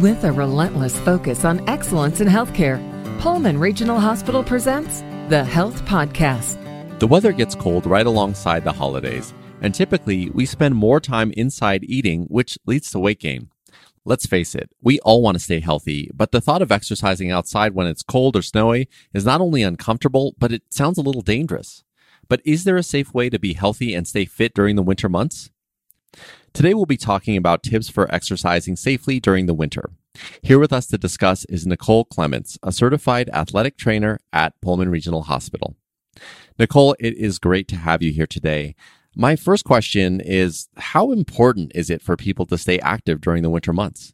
With a relentless focus on excellence in healthcare, Pullman Regional Hospital presents the Health Podcast. The weather gets cold right alongside the holidays, and typically we spend more time inside eating, which leads to weight gain. Let's face it, we all want to stay healthy, but the thought of exercising outside when it's cold or snowy is not only uncomfortable, but it sounds a little dangerous. But is there a safe way to be healthy and stay fit during the winter months? Today we'll be talking about tips for exercising safely during the winter. Here with us to discuss is Nicole Clements, a certified athletic trainer at Pullman Regional Hospital. Nicole, it is great to have you here today. My first question is How important is it for people to stay active during the winter months?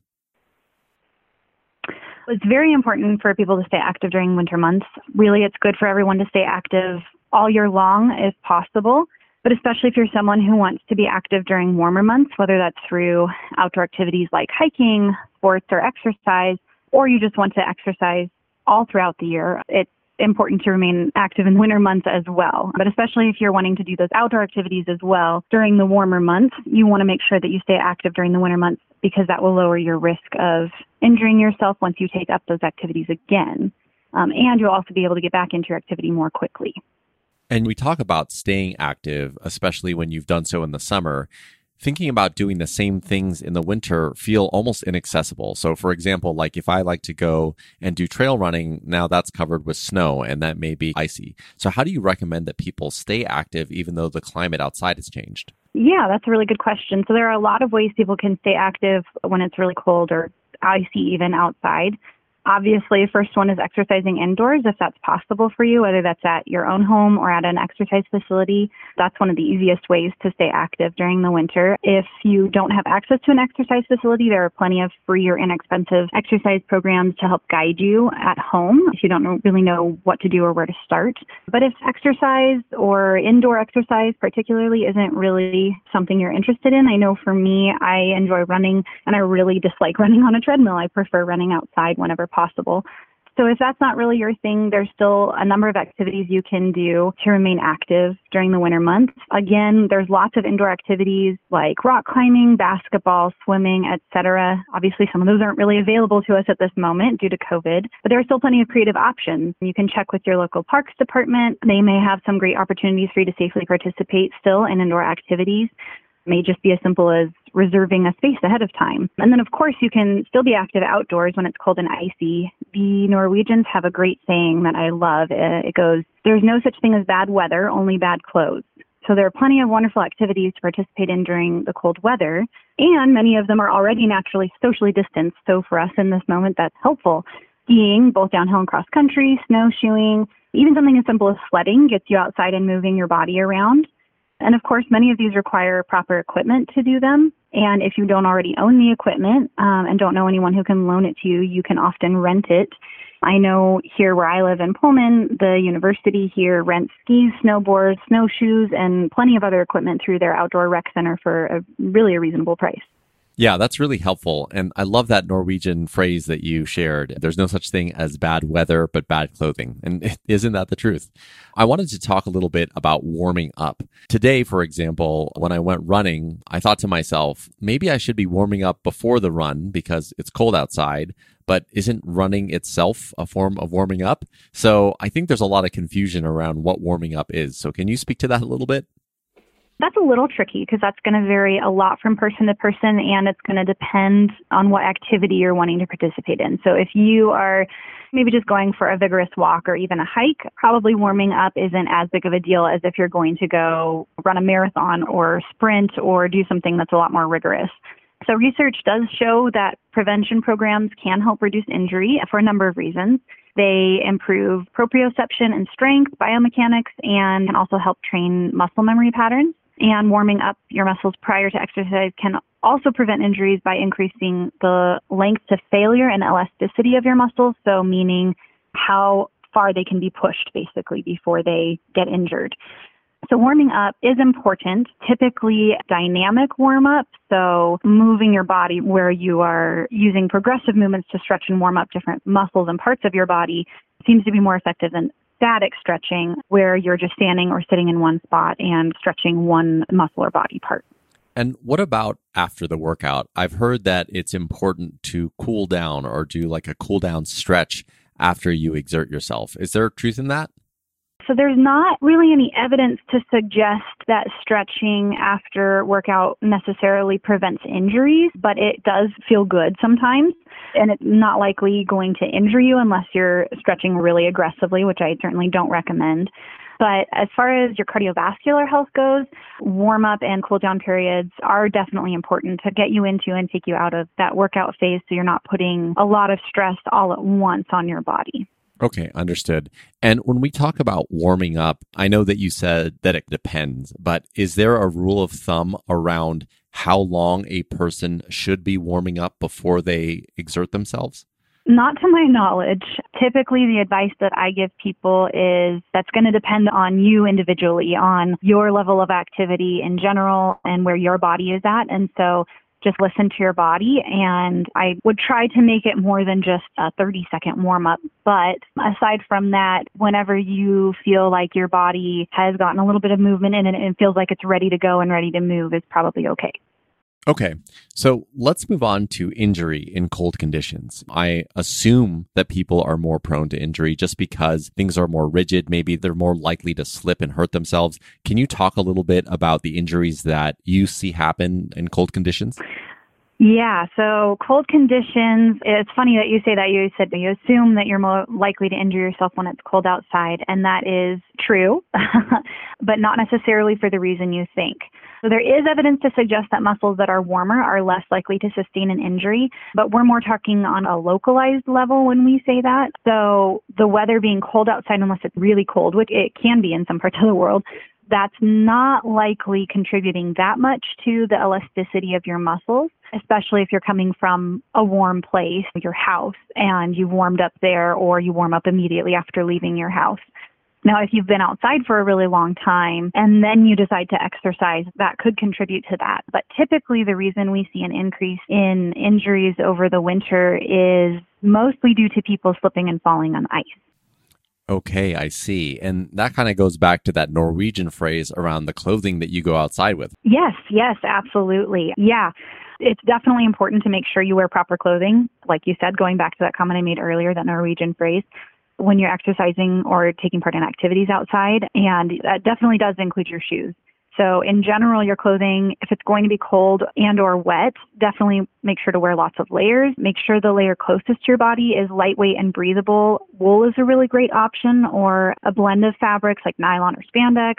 It's very important for people to stay active during winter months. Really, it's good for everyone to stay active all year long if possible, but especially if you're someone who wants to be active during warmer months, whether that's through outdoor activities like hiking, sports, or exercise, or you just want to exercise all throughout the year. It's important to remain active in winter months as well. But especially if you're wanting to do those outdoor activities as well during the warmer months, you want to make sure that you stay active during the winter months because that will lower your risk of injuring yourself once you take up those activities again. Um, and you'll also be able to get back into your activity more quickly. And we talk about staying active, especially when you've done so in the summer thinking about doing the same things in the winter feel almost inaccessible. So, for example, like if I like to go and do trail running, now that's covered with snow and that may be icy. So, how do you recommend that people stay active even though the climate outside has changed? Yeah, that's a really good question. So, there are a lot of ways people can stay active when it's really cold or icy even outside. Obviously, first one is exercising indoors if that's possible for you, whether that's at your own home or at an exercise facility. That's one of the easiest ways to stay active during the winter. If you don't have access to an exercise facility, there are plenty of free or inexpensive exercise programs to help guide you at home if you don't really know what to do or where to start. But if exercise or indoor exercise particularly isn't really something you're interested in, I know for me, I enjoy running and I really dislike running on a treadmill. I prefer running outside whenever possible possible. So if that's not really your thing, there's still a number of activities you can do to remain active during the winter months. Again, there's lots of indoor activities like rock climbing, basketball, swimming, etc. Obviously, some of those aren't really available to us at this moment due to COVID, but there are still plenty of creative options. You can check with your local parks department. They may have some great opportunities for you to safely participate still in indoor activities may just be as simple as reserving a space ahead of time. And then, of course, you can still be active outdoors when it's cold and icy. The Norwegians have a great saying that I love. Uh, it goes, There's no such thing as bad weather, only bad clothes. So there are plenty of wonderful activities to participate in during the cold weather, and many of them are already naturally socially distanced. So for us in this moment, that's helpful. Skiing, both downhill and cross country, snowshoeing, even something as simple as sledding gets you outside and moving your body around. And of course, many of these require proper equipment to do them. And if you don't already own the equipment um, and don't know anyone who can loan it to you, you can often rent it. I know here where I live in Pullman, the university here rents skis, snowboards, snowshoes, and plenty of other equipment through their outdoor rec center for a really a reasonable price. Yeah, that's really helpful. And I love that Norwegian phrase that you shared. There's no such thing as bad weather, but bad clothing. And isn't that the truth? I wanted to talk a little bit about warming up. Today, for example, when I went running, I thought to myself, maybe I should be warming up before the run because it's cold outside. But isn't running itself a form of warming up? So I think there's a lot of confusion around what warming up is. So can you speak to that a little bit? That's a little tricky because that's going to vary a lot from person to person and it's going to depend on what activity you're wanting to participate in. So if you are maybe just going for a vigorous walk or even a hike, probably warming up isn't as big of a deal as if you're going to go run a marathon or sprint or do something that's a lot more rigorous. So research does show that prevention programs can help reduce injury for a number of reasons. They improve proprioception and strength, biomechanics, and can also help train muscle memory patterns and warming up your muscles prior to exercise can also prevent injuries by increasing the length to failure and elasticity of your muscles. So, meaning how far they can be pushed basically before they get injured. So, warming up is important, typically dynamic warm up. So, moving your body where you are using progressive movements to stretch and warm up different muscles and parts of your body seems to be more effective than static stretching, where you're just standing or sitting in one spot and stretching one muscle or body part. And what about after the workout? I've heard that it's important to cool down or do like a cool down stretch after you exert yourself. Is there truth in that? So there's not really any evidence to suggest that stretching after workout necessarily prevents injuries, but it does feel good sometimes. And it's not likely going to injure you unless you're stretching really aggressively, which I certainly don't recommend. But as far as your cardiovascular health goes, warm up and cool down periods are definitely important to get you into and take you out of that workout phase so you're not putting a lot of stress all at once on your body. Okay, understood. And when we talk about warming up, I know that you said that it depends, but is there a rule of thumb around how long a person should be warming up before they exert themselves? Not to my knowledge. Typically, the advice that I give people is that's going to depend on you individually, on your level of activity in general, and where your body is at. And so just listen to your body and I would try to make it more than just a 30 second warm up. But aside from that, whenever you feel like your body has gotten a little bit of movement in it and feels like it's ready to go and ready to move is probably okay. Okay, so let's move on to injury in cold conditions. I assume that people are more prone to injury just because things are more rigid. Maybe they're more likely to slip and hurt themselves. Can you talk a little bit about the injuries that you see happen in cold conditions? Yeah, so cold conditions, it's funny that you say that. You said you assume that you're more likely to injure yourself when it's cold outside, and that is true, but not necessarily for the reason you think. So there is evidence to suggest that muscles that are warmer are less likely to sustain an injury, but we're more talking on a localized level when we say that. So the weather being cold outside, unless it's really cold, which it can be in some parts of the world, that's not likely contributing that much to the elasticity of your muscles, especially if you're coming from a warm place, your house, and you've warmed up there or you warm up immediately after leaving your house. Now, if you've been outside for a really long time and then you decide to exercise, that could contribute to that. But typically, the reason we see an increase in injuries over the winter is mostly due to people slipping and falling on ice. Okay, I see. And that kind of goes back to that Norwegian phrase around the clothing that you go outside with. Yes, yes, absolutely. Yeah. It's definitely important to make sure you wear proper clothing. Like you said, going back to that comment I made earlier, that Norwegian phrase, when you're exercising or taking part in activities outside. And that definitely does include your shoes. So in general, your clothing, if it's going to be cold and or wet, definitely make sure to wear lots of layers. Make sure the layer closest to your body is lightweight and breathable. Wool is a really great option or a blend of fabrics like nylon or spandex.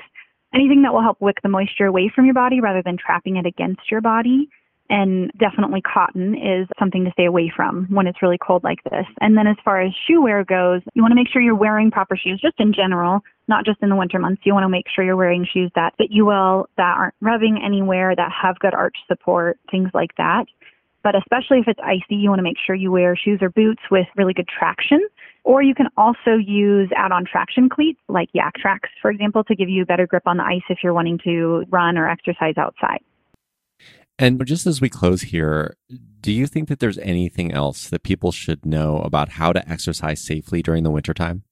Anything that will help wick the moisture away from your body rather than trapping it against your body and definitely cotton is something to stay away from when it's really cold like this. And then as far as shoe wear goes, you want to make sure you're wearing proper shoes just in general, not just in the winter months. You want to make sure you're wearing shoes that fit you well, that aren't rubbing anywhere, that have good arch support, things like that. But especially if it's icy, you want to make sure you wear shoes or boots with really good traction. Or you can also use add on traction cleats like Yaktrax, for example, to give you better grip on the ice if you're wanting to run or exercise outside. And just as we close here, do you think that there's anything else that people should know about how to exercise safely during the wintertime?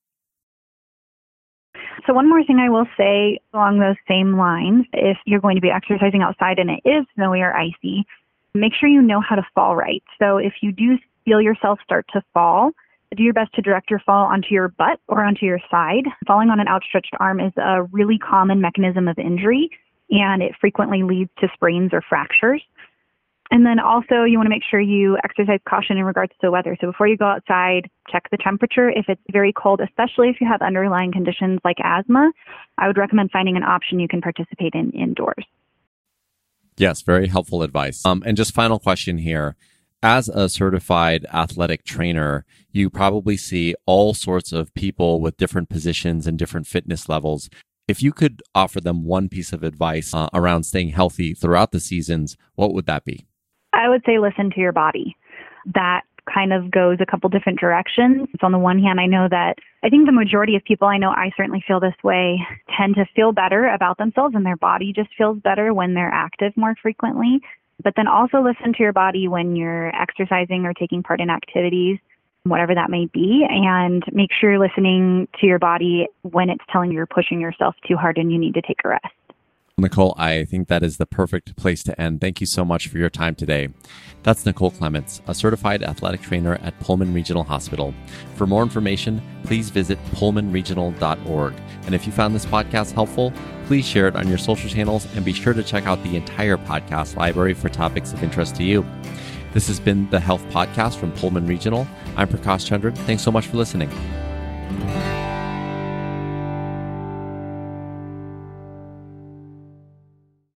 So, one more thing I will say along those same lines if you're going to be exercising outside and it is snowy or icy, make sure you know how to fall right. So, if you do feel yourself start to fall, do your best to direct your fall onto your butt or onto your side. Falling on an outstretched arm is a really common mechanism of injury and it frequently leads to sprains or fractures. And then also, you want to make sure you exercise caution in regards to the weather. So before you go outside, check the temperature. If it's very cold, especially if you have underlying conditions like asthma, I would recommend finding an option you can participate in indoors. Yes, very helpful advice. Um, and just final question here. As a certified athletic trainer, you probably see all sorts of people with different positions and different fitness levels. If you could offer them one piece of advice uh, around staying healthy throughout the seasons, what would that be? I would say listen to your body. That kind of goes a couple different directions. So on the one hand, I know that I think the majority of people I know, I certainly feel this way, tend to feel better about themselves and their body just feels better when they're active more frequently. But then also listen to your body when you're exercising or taking part in activities whatever that may be, and make sure you're listening to your body when it's telling you you're pushing yourself too hard and you need to take a rest. Nicole, I think that is the perfect place to end. Thank you so much for your time today. That's Nicole Clements, a certified athletic trainer at Pullman Regional Hospital. For more information, please visit pullmanregional.org. And if you found this podcast helpful, please share it on your social channels and be sure to check out the entire podcast library for topics of interest to you. This has been the Health Podcast from Pullman Regional. I'm Prakash Chandran. Thanks so much for listening.